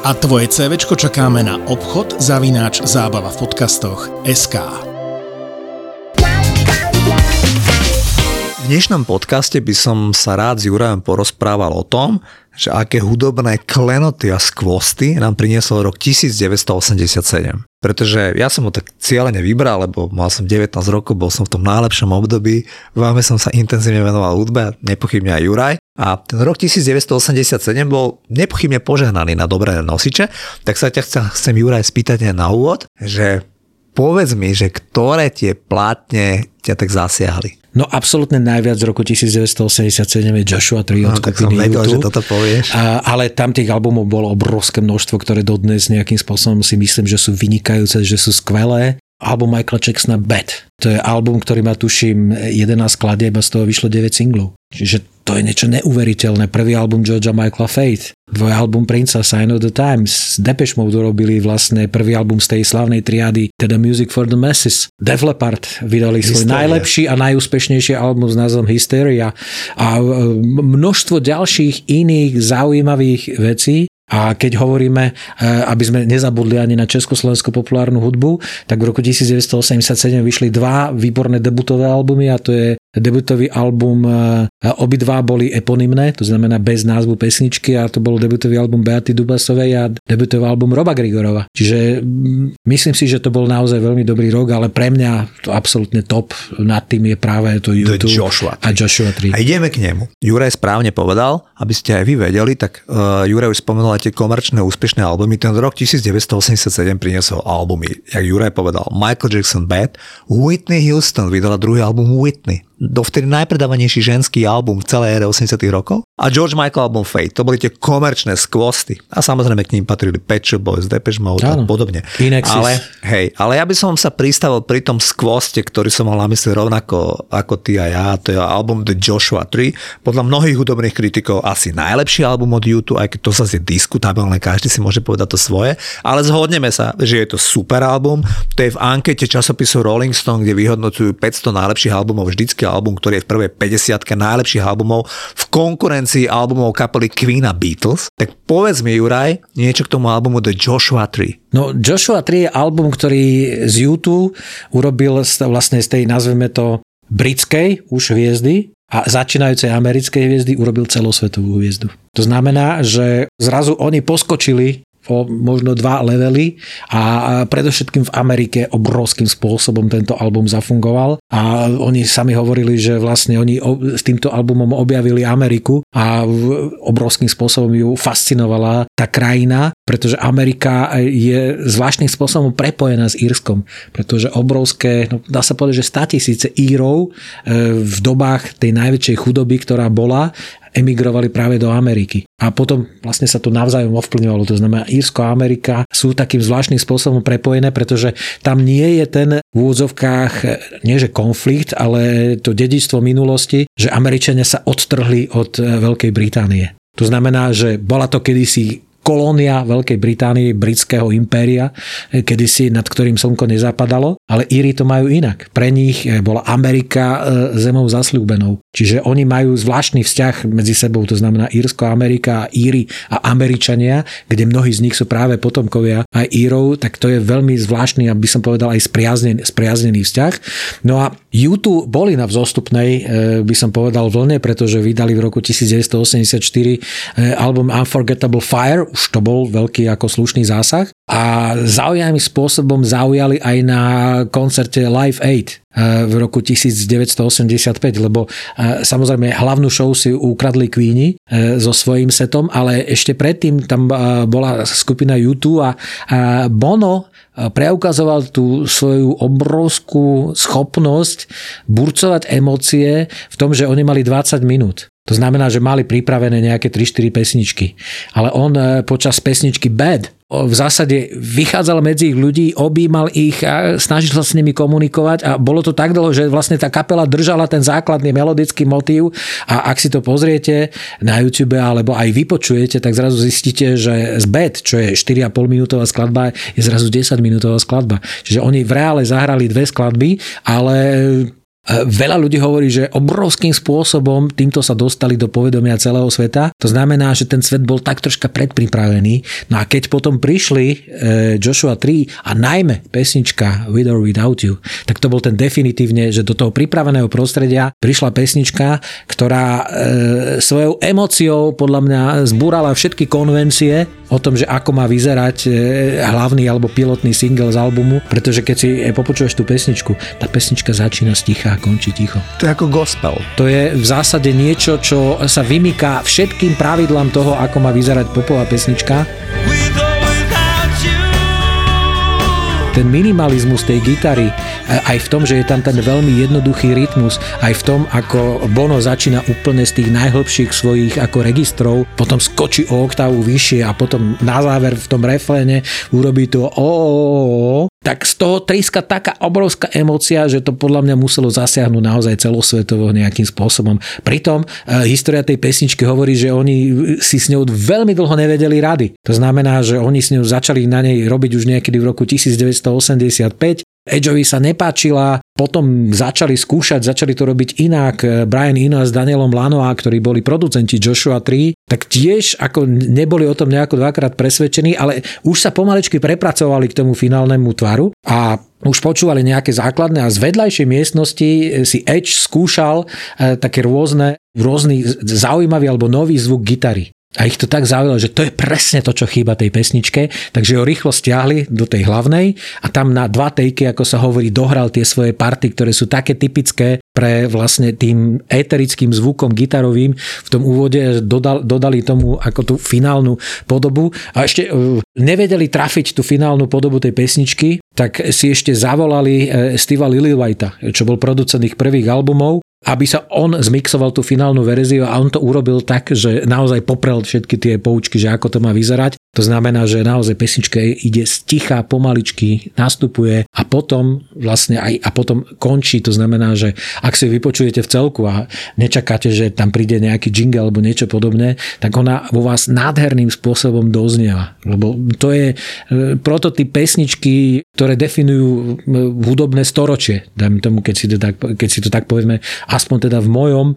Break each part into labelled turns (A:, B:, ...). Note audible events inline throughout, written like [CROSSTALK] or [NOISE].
A: a tvoje CVčko čakáme na obchod zavináč zábava v podcastoch SK.
B: V dnešnom podcaste by som sa rád s Jurajom porozprával o tom, že aké hudobné klenoty a skvosty nám priniesol rok 1987. Pretože ja som ho tak cieľene vybral, lebo mal som 19 rokov, bol som v tom najlepšom období, veľmi som sa intenzívne venoval hudbe, nepochybne aj Juraj. A ten rok 1987 bol nepochybne požehnaný na dobré nosiče, tak sa ťa chcem, chcem Juraj spýtať na úvod, že povedz mi, že ktoré tie plátne ťa tak zasiahli.
C: No absolútne najviac z roku 1987 je Joshua 3 od no, skupiny
B: vedel, že toto povieš.
C: A, ale tam tých albumov bolo obrovské množstvo, ktoré dodnes nejakým spôsobom si myslím, že sú vynikajúce, že sú skvelé album Michaela Jacksona Bad. To je album, ktorý má tuším 11 skladieb a z toho vyšlo 9 singlov. Čiže to je niečo neuveriteľné. Prvý album Georgia Michaela Faith, dvoj album Prince Sign of the Times, Depeche Mode urobili vlastne prvý album z tej slavnej triády, teda Music for the Masses. Def Leppard vydali svoj Hysteria. najlepší a najúspešnejší album s názvom Hysteria a e, množstvo ďalších iných zaujímavých vecí, a keď hovoríme, e, aby sme nezabudli ani na československú populárnu hudbu, tak v roku 1987 vyšli dva výborné debutové albumy a to je debutový album, e, obidva boli eponymné, to znamená bez názvu pesničky a to bol debutový album Beaty Dubasovej a debutový album Roba Grigorova. Čiže mm, myslím si, že to bol naozaj veľmi dobrý rok, ale pre mňa to absolútne top nad tým je práve to YouTube
B: Joshua 3.
C: a Joshua 3.
B: A ideme k nemu. Juraj správne povedal, aby ste aj vy vedeli, tak uh, Juraj už spomenul tie komerčné úspešné albumy. Ten rok 1987 priniesol albumy, jak Juraj povedal, Michael Jackson Bad, Whitney Houston vydala druhý album Whitney dovtedy najpredávanejší ženský album v celej ére 80 rokov a George Michael album Fate. To boli tie komerčné skvosty. A samozrejme k ním patrili Pet Shop Boys, Depeche Mode a podobne.
C: Inexis.
B: Ale, hej, ale ja by som sa pristavil pri tom skvoste, ktorý som mal na mysli rovnako ako ty a ja. To je album The Joshua 3. Podľa mnohých hudobných kritikov asi najlepší album od YouTube, aj keď to zase je diskutabilné, každý si môže povedať to svoje. Ale zhodneme sa, že je to super album. To je v ankete časopisu Rolling Stone, kde vyhodnocujú 500 najlepších albumov vždycky album, ktorý je v prvej 50 najlepších albumov v konkurencii albumov kapely Queen a Beatles. Tak povedz mi, Juraj, niečo k tomu albumu The Joshua 3.
C: No Joshua 3 je album, ktorý z YouTube urobil vlastne z tej, nazveme to, britskej už hviezdy a začínajúcej americkej hviezdy urobil celosvetovú hviezdu. To znamená, že zrazu oni poskočili o možno dva levely a predovšetkým v Amerike obrovským spôsobom tento album zafungoval a oni sami hovorili, že vlastne oni s týmto albumom objavili Ameriku a obrovským spôsobom ju fascinovala tá krajina, pretože Amerika je zvláštnym spôsobom prepojená s Írskom, pretože obrovské, no dá sa povedať, že statisíce Írov e, v dobách tej najväčšej chudoby, ktorá bola, emigrovali práve do Ameriky. A potom vlastne sa to navzájom ovplyvňovalo. To znamená, Írsko a Amerika sú takým zvláštnym spôsobom prepojené, pretože tam nie je ten v úvodzovkách, nie že konflikt, ale to dedičstvo minulosti, že Američania sa odtrhli od Veľkej Británie. To znamená, že bola to kedysi kolónia Veľkej Británie, britského impéria, eh, kedysi nad ktorým slnko nezapadalo, ale Íri to majú inak. Pre nich eh, bola Amerika eh, zemou zasľúbenou. Čiže oni majú zvláštny vzťah medzi sebou, to znamená Írsko, Amerika, Íri a Američania, kde mnohí z nich sú práve potomkovia aj Írov, tak to je veľmi zvláštny, aby som povedal aj spriaznený, spriaznený vzťah. No a YouTube boli na vzostupnej, by som povedal, vlne, pretože vydali v roku 1984 album Unforgettable Fire, už to bol veľký ako slušný zásah a zaujímavým spôsobom zaujali aj na koncerte Live Aid eh, v roku 1985, lebo eh, samozrejme hlavnú show si ukradli Queeni eh, so svojím setom, ale ešte predtým tam bola skupina U2 a Bono preukazoval tú svoju obrovskú schopnosť burcovať emócie v tom, že oni mali 20 minút. To znamená, že mali pripravené nejaké 3-4 pesničky. Ale on počas pesničky Bad v zásade vychádzal medzi ich ľudí, objímal ich a snažil sa s nimi komunikovať a bolo to tak dlho, že vlastne tá kapela držala ten základný melodický motív a ak si to pozriete na YouTube alebo aj vypočujete, tak zrazu zistíte, že z Bad, čo je 4,5 minútová skladba, je zrazu 10 minútová skladba. Čiže oni v reále zahrali dve skladby, ale Veľa ľudí hovorí, že obrovským spôsobom týmto sa dostali do povedomia celého sveta. To znamená, že ten svet bol tak troška predpripravený. No a keď potom prišli e, Joshua 3 a najmä pesnička With or Without You, tak to bol ten definitívne, že do toho pripraveného prostredia prišla pesnička, ktorá e, svojou emóciou podľa mňa zbúrala všetky konvencie o tom, že ako má vyzerať e, hlavný alebo pilotný single z albumu, pretože keď si popočuješ tú pesničku, tá pesnička začína sticha a končí ticho.
B: To je ako gospel.
C: To je v zásade niečo, čo sa vymýka všetkým pravidlám toho, ako má vyzerať popová pesnička. Ten minimalizmus tej gitary, aj v tom, že je tam ten veľmi jednoduchý rytmus, aj v tom, ako Bono začína úplne z tých najhlbších svojich ako registrov, potom skočí o oktávu vyššie a potom na záver v tom refléne urobí to o, tak z toho tríska taká obrovská emocia, že to podľa mňa muselo zasiahnuť naozaj celosvetovo nejakým spôsobom. Pritom e, história tej pesničky hovorí, že oni si s ňou veľmi dlho nevedeli rady. To znamená, že oni s ňou začali na nej robiť už niekedy v roku 1985 Edgeovi sa nepáčila, potom začali skúšať, začali to robiť inak. Brian Eno s Danielom Lanoa, ktorí boli producenti Joshua 3, tak tiež ako neboli o tom nejako dvakrát presvedčení, ale už sa pomalečky prepracovali k tomu finálnemu tvaru a už počúvali nejaké základné a z vedľajšej miestnosti si Edge skúšal e, také rôzne, rôzny zaujímavý alebo nový zvuk gitary. A ich to tak zaujalo, že to je presne to, čo chýba tej pesničke, takže ho rýchlo stiahli do tej hlavnej a tam na dva tejky, ako sa hovorí, dohral tie svoje party, ktoré sú také typické pre vlastne tým éterickým zvukom gitarovým. V tom úvode dodal, dodali tomu ako tú finálnu podobu. A ešte uh, nevedeli trafiť tú finálnu podobu tej pesničky, tak si ešte zavolali uh, Steva Lillywhita, čo bol producent ich prvých albumov aby sa on zmixoval tú finálnu verziu a on to urobil tak, že naozaj poprel všetky tie poučky, že ako to má vyzerať. To znamená, že naozaj pesnička ide z ticha, pomaličky, nastupuje a potom vlastne aj a potom končí. To znamená, že ak si vypočujete v celku a nečakáte, že tam príde nejaký jingle alebo niečo podobné, tak ona vo vás nádherným spôsobom doznieva. Lebo to je e, prototyp pesničky, ktoré definujú hudobné storočie. Dajme tomu, keď si to tak, keď si to tak povieme, aspoň teda v mojom, e,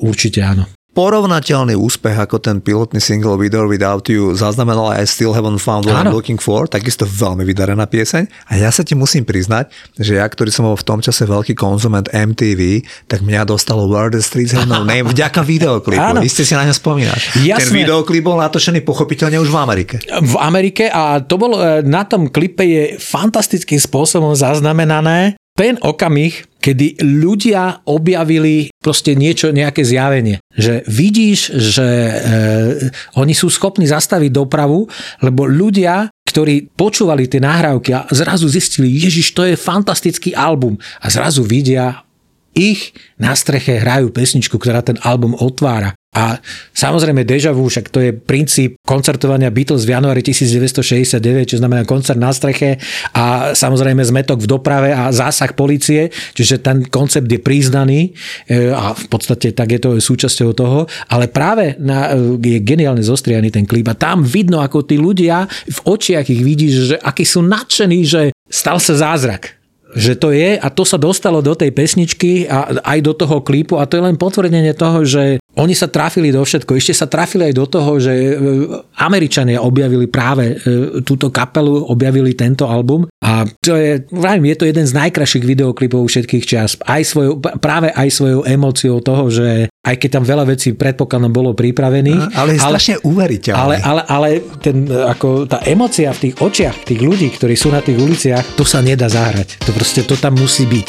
C: určite áno.
B: Porovnateľný úspech ako ten pilotný single or Without You zaznamenal aj Still Haven't Found What I'm Looking For, takisto veľmi vydarená pieseň. A ja sa ti musím priznať, že ja, ktorý som bol v tom čase veľký konzument MTV, tak mňa dostalo Where the Streets Have No Name vďaka videoklipu. Áno. Vy ste si na ňo spomínať. Jasné. Ten videoklip bol natočený pochopiteľne už v Amerike.
C: V Amerike a to bol, e, na tom klipe je fantastickým spôsobom zaznamenané ten okamih, kedy ľudia objavili proste niečo, nejaké zjavenie. Že vidíš, že e, oni sú schopní zastaviť dopravu, lebo ľudia, ktorí počúvali tie nahrávky a zrazu zistili, Ježiš, to je fantastický album. A zrazu vidia ich na streche hrajú pesničku, ktorá ten album otvára. A samozrejme Deja Vu, však to je princíp koncertovania Beatles v januári 1969, čo znamená koncert na streche a samozrejme zmetok v doprave a zásah policie, čiže ten koncept je priznaný e, a v podstate tak je to súčasťou toho, ale práve na, je geniálne zostrianý ten klip a tam vidno, ako tí ľudia v očiach ich vidíš, že akí sú nadšení, že stal sa zázrak že to je a to sa dostalo do tej pesničky a aj do toho klipu a to je len potvrdenie toho, že oni sa trafili do všetko. Ešte sa trafili aj do toho, že e, Američania objavili práve e, túto kapelu, objavili tento album a to je, vravím, je to jeden z najkrajších videoklipov všetkých čas. Aj svojou, práve aj svojou emóciou toho, že aj keď tam veľa vecí predpokladom bolo pripravených.
B: Ale je strašne uveriteľné.
C: Ale, ale, ale ten, ako, tá emocia v tých očiach tých ľudí, ktorí sú na tých uliciach, to sa nedá zahrať. To proste to tam musí byť.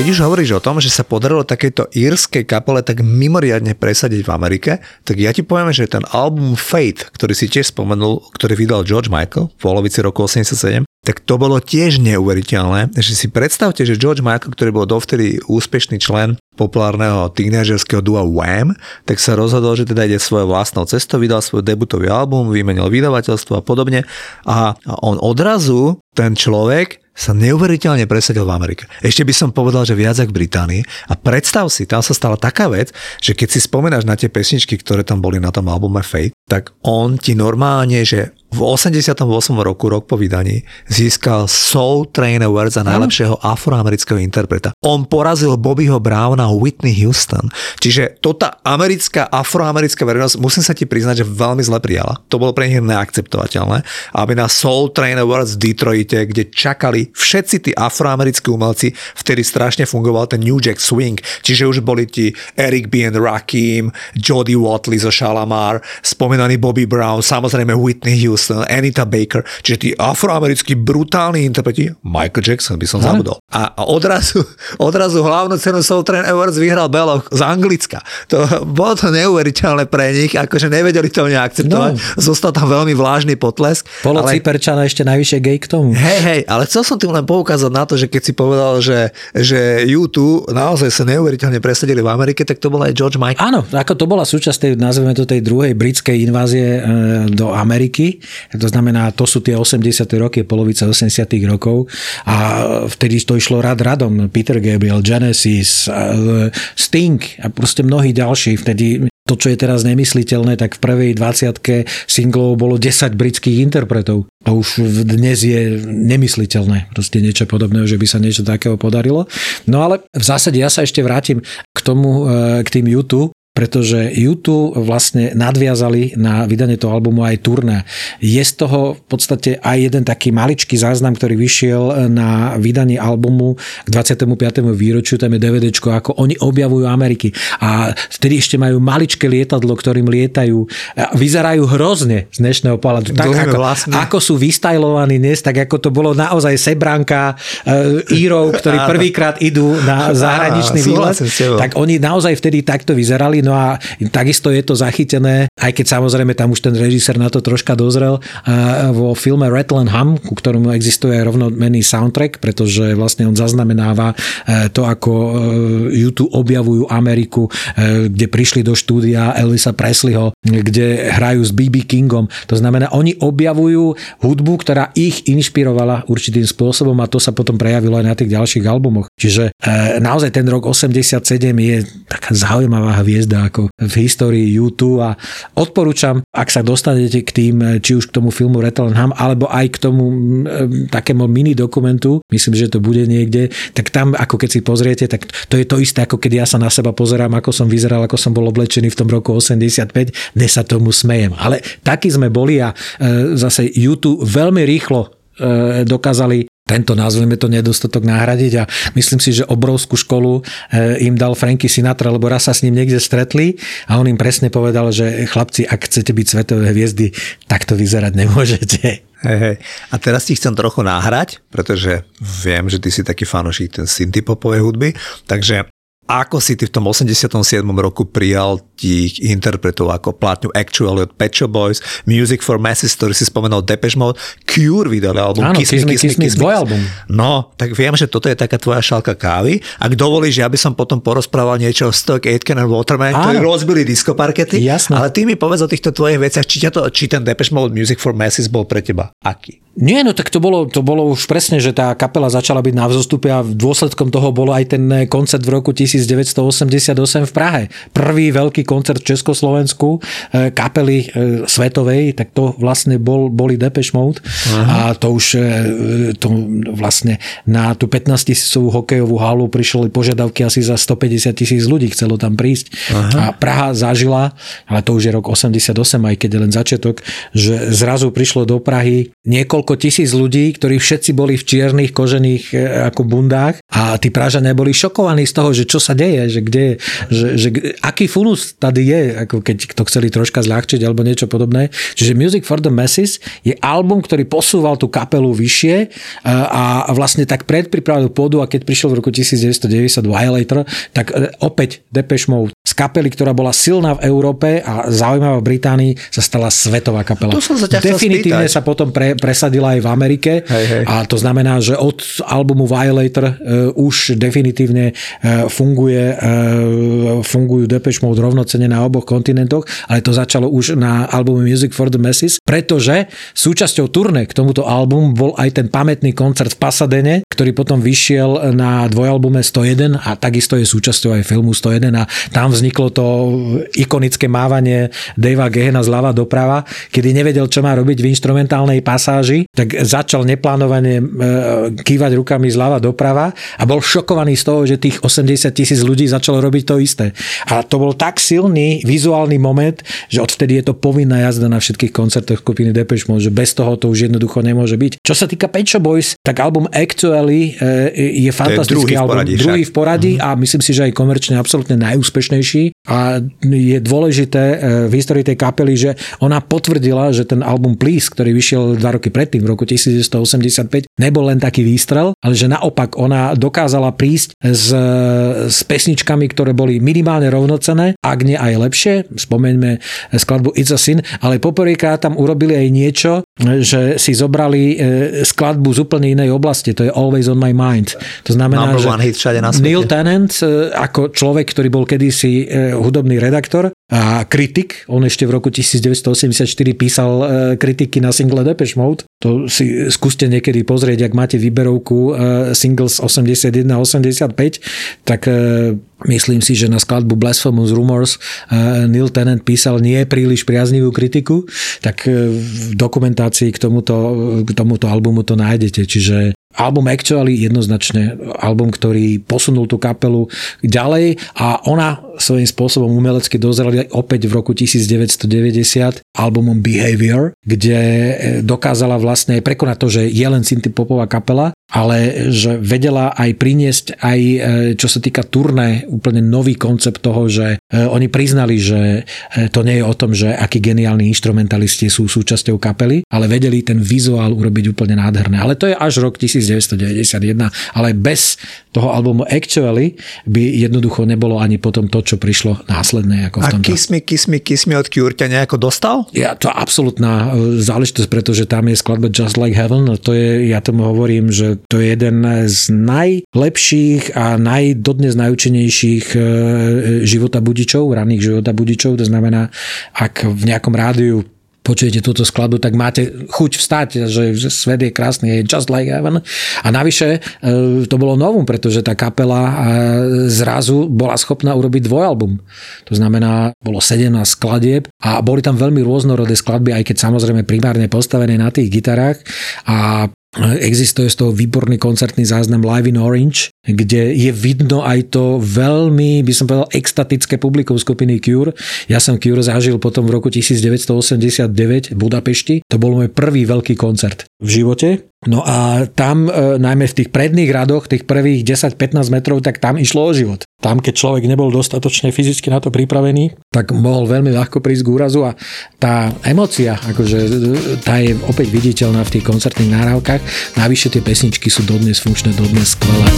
B: Keď už hovoríš o tom, že sa podarilo takéto írskej kapele tak mimoriadne presadiť v Amerike, tak ja ti poviem, že ten album Fate, ktorý si tiež spomenul, ktorý vydal George Michael v polovici roku 87, tak to bolo tiež neuveriteľné, že si predstavte, že George Michael, ktorý bol dovtedy úspešný člen populárneho tínežerského dua Wham, tak sa rozhodol, že teda ide svojou vlastnou cestou, vydal svoj debutový album, vymenil vydavateľstvo a podobne. A on odrazu, ten človek, sa neuveriteľne presadil v Amerike. Ešte by som povedal, že viac ako v Británii. A predstav si, tam sa stala taká vec, že keď si spomenáš na tie pesničky, ktoré tam boli na tom albume Fate, tak on ti normálne, že v 88. roku, rok po vydaní, získal Soul Train Award za najlepšieho afroamerického interpreta. On porazil Bobbyho Browna a Whitney Houston. Čiže to tá americká, afroamerická verejnosť, musím sa ti priznať, že veľmi zle prijala. To bolo pre nich neakceptovateľné, aby na Soul Train Awards v Detroite, kde čakali všetci tí afroamerickí umelci, vtedy strašne fungoval ten New Jack Swing, čiže už boli ti Eric B. and Rakim, Jody Watley zo Shalamar, spomínaný Bobby Brown, samozrejme Whitney Houston, Houston, Anita Baker, čiže tí afroamerickí brutálni interpreti, Michael Jackson by som zabudol. A odrazu, [LAUGHS] odrazu hlavnú cenu Soul Train Awards vyhral Beloch z Anglicka. To, [LAUGHS] bolo to neuveriteľné pre nich, akože nevedeli to akceptovať. No. Zostal tam veľmi vlážny potlesk.
C: Polo ale... Ciperčana ešte najvyššie gay k tomu.
B: Hej, hej, ale chcel som tým len poukázať na to, že keď si povedal, že, že YouTube naozaj sa neuveriteľne presadili v Amerike, tak to bol aj George Michael.
C: Áno, ako to bola súčasť tej, nazveme to tej druhej britskej invázie e, do Ameriky, to znamená, to sú tie 80. roky, polovica 80. rokov a vtedy to išlo rad radom. Peter Gabriel, Genesis, Sting a proste mnohí ďalší. Vtedy to, čo je teraz nemysliteľné, tak v prvej 20 singlov bolo 10 britských interpretov. To už dnes je nemysliteľné, proste niečo podobného, že by sa niečo takého podarilo. No ale v zásade ja sa ešte vrátim k tomu, e, k tým YouTube, pretože YouTube vlastne nadviazali na vydanie toho albumu aj turné. Je z toho v podstate aj jeden taký maličký záznam, ktorý vyšiel na vydanie albumu k 25. výročiu, tam je DVD, ako oni objavujú Ameriky. A vtedy ešte majú maličké lietadlo, ktorým lietajú. Vyzerajú hrozne z dnešného pohľadu. Tak ako, vlastne. ako sú vystajlovaní dnes, tak ako to bolo naozaj sebranka e, Írov, ktorí prvýkrát idú na zahraničný výlet, tak oni naozaj vtedy takto vyzerali no a takisto je to zachytené, aj keď samozrejme tam už ten režisér na to troška dozrel, vo filme Rattle and Hum, ku ktorému existuje aj rovnomenný soundtrack, pretože vlastne on zaznamenáva e, to, ako e, YouTube objavujú Ameriku, e, kde prišli do štúdia Elvisa Presleyho, kde hrajú s BB Kingom. To znamená, oni objavujú hudbu, ktorá ich inšpirovala určitým spôsobom a to sa potom prejavilo aj na tých ďalších albumoch. Čiže naozaj ten rok 87 je taká zaujímavá hviezda hviezda ako v histórii YouTube a odporúčam, ak sa dostanete k tým, či už k tomu filmu Rattle Ham, alebo aj k tomu takému mini dokumentu, myslím, že to bude niekde, tak tam ako keď si pozriete, tak to je to isté, ako keď ja sa na seba pozerám, ako som vyzeral, ako som bol oblečený v tom roku 85, dnes sa tomu smejem. Ale takí sme boli a e, zase YouTube veľmi rýchlo e, dokázali tento, nazveme to, nedostatok nahradiť a myslím si, že obrovskú školu eh, im dal Franky Sinatra, lebo raz sa s ním niekde stretli a on im presne povedal, že chlapci, ak chcete byť svetové hviezdy, tak to vyzerať nemôžete.
B: Hej, hej. A teraz ti chcem trochu náhrať, pretože viem, že ty si taký fanošik ten syntypopovej hudby, takže ako si ty v tom 87. roku prijal tých interpretov ako platňu Actually od Pet Shop Boys, Music for Masses, ktorý si spomenul Depeche Mode, Cure vydali album
C: Áno, Kiss, Kiss Me, Kiss Me, Kiss Me. album.
B: No, tak viem, že toto je taká tvoja šálka kávy. Ak dovolíš, ja by som potom porozprával niečo o Stock Aitken and Waterman, Áno. ktorí rozbili diskoparkety.
C: Jasné.
B: Ale ty mi povedz o týchto tvojich veciach, či, to, či ten Depeche Mode Music for Masses bol pre teba aký?
C: Nie, no tak to bolo, to bolo už presne, že tá kapela začala byť na vzostupe a dôsledkom toho bolo aj ten koncert v roku 1988 v Prahe. Prvý veľký koncert v Československu e, kapely e, svetovej, tak to vlastne bol, boli Depeche Mode Aha. a to už e, to vlastne na tú 15 tisícovú hokejovú halu prišli požiadavky asi za 150 tisíc ľudí, chcelo tam prísť. Aha. A Praha zažila, ale to už je rok 88, aj keď je len začiatok, že zrazu prišlo do Prahy niekoľko tisíc ľudí, ktorí všetci boli v čiernych kožených ako bundách a tí Pražania boli šokovaní z toho, že čo sa sa deje, že kde že, že, aký funus tady je, ako keď to chceli troška zľahčiť alebo niečo podobné. Čiže Music for the Masses je album, ktorý posúval tú kapelu vyššie a, a vlastne tak predpripravil pôdu a keď prišiel v roku 1990 Violator, tak e, opäť Depeche Mode z kapely, ktorá bola silná v Európe a zaujímavá v Británii, sa stala svetová kapela.
B: To som sa
C: Definitívne sa potom pre, presadila aj v Amerike
B: hej, hej.
C: a to znamená, že od albumu Violator uh, už definitívne uh, funguje, uh, fungujú Depeche Mode rovnocene na oboch kontinentoch, ale to začalo už na albume Music for the Masses, pretože súčasťou turné k tomuto albumu bol aj ten pamätný koncert v Pasadene, ktorý potom vyšiel na dvojalbume 101 a takisto je súčasťou aj filmu 101 a tam vzniklo to ikonické mávanie Davea Gehena zľava doprava, kedy nevedel, čo má robiť v instrumentálnej pasáži, tak začal neplánovane e, kývať rukami zľava doprava a bol šokovaný z toho, že tých 80 tisíc ľudí začalo robiť to isté. A to bol tak silný vizuálny moment, že odvtedy je to povinná jazda na všetkých koncertoch skupiny Depeche Mode, že bez toho to už jednoducho nemôže byť. Čo sa týka Pet Shop Boys, tak album Actually e, je fantastický
B: je
C: album.
B: V poradí,
C: druhý v poradí mm. a myslím si, že aj komerčne absolútne najúspešnejší. A je dôležité e, v histórii tej kapely, že ona potvrdila, že ten album Please, ktorý vyšiel dva roky predtým, v roku 1985, nebol len taký výstrel, ale že naopak ona dokázala prísť s, s pesničkami, ktoré boli minimálne rovnocené, ak nie aj lepšie. Spomeňme skladbu It's a Sin, ale poprvýkrát tam urobili aj niečo, že si zobrali e, skladbu z úplne inej oblasti, to je Always on my mind. To znamená,
B: Number
C: že
B: one hit všade na svete.
C: Neil Tennant e, ako človek, ktorý bol kedysi e, hudobný redaktor a kritik, on ešte v roku 1984 písal kritiky na single Depeche Mode, to si skúste niekedy pozrieť, ak máte výberovku singles 81 a 85, tak Myslím si, že na skladbu Blasphemous Rumors Neil Tennant písal nie príliš priaznivú kritiku, tak v dokumentácii k tomuto, k tomuto albumu to nájdete. Čiže Album Actually jednoznačne album, ktorý posunul tú kapelu ďalej a ona svojím spôsobom umelecky dozreli opäť v roku 1990 albumom Behavior, kde dokázala vlastne prekonať to, že je len synthpopová kapela, ale že vedela aj priniesť aj, e, čo sa týka turné, úplne nový koncept toho, že e, oni priznali, že e, to nie je o tom, že akí geniálni instrumentalisti sú súčasťou kapely, ale vedeli ten vizuál urobiť úplne nádherné. Ale to je až rok 1991, ale bez toho albumu Actually by jednoducho nebolo ani potom to, čo prišlo následné. Ako v
B: A
C: tomto.
B: Kiss Me, Kiss Me, Kiss Me od Cure ťa nejako dostal?
C: Ja, to absolútna záležitosť, pretože tam je skladba Just Like Heaven. To je, ja tomu hovorím, že to je jeden z najlepších a naj, dodnes najúčenejších e, života budičov, raných života budičov. To znamená, ak v nejakom rádiu počujete túto skladbu, tak máte chuť vstať, že, svet je krásny, je just like heaven. A navyše e, to bolo novum, pretože tá kapela e, zrazu bola schopná urobiť dvojalbum. To znamená, bolo 17 skladieb a boli tam veľmi rôznorodé skladby, aj keď samozrejme primárne postavené na tých gitarách a Existuje z toho výborný koncertný záznam Live in Orange, kde je vidno aj to veľmi, by som povedal, extatické publikum skupiny Cure. Ja som Cure zažil potom v roku 1989 v Budapešti. To bol môj prvý veľký koncert v živote. No a tam, e, najmä v tých predných radoch, tých prvých 10-15 metrov, tak tam išlo o život. Tam, keď človek nebol dostatočne fyzicky na to pripravený, tak mohol veľmi ľahko prísť k úrazu a tá emocia, akože tá je opäť viditeľná v tých koncertných nahrávkach. Navyše tie pesničky sú dodnes funkčné, dodnes skvelé.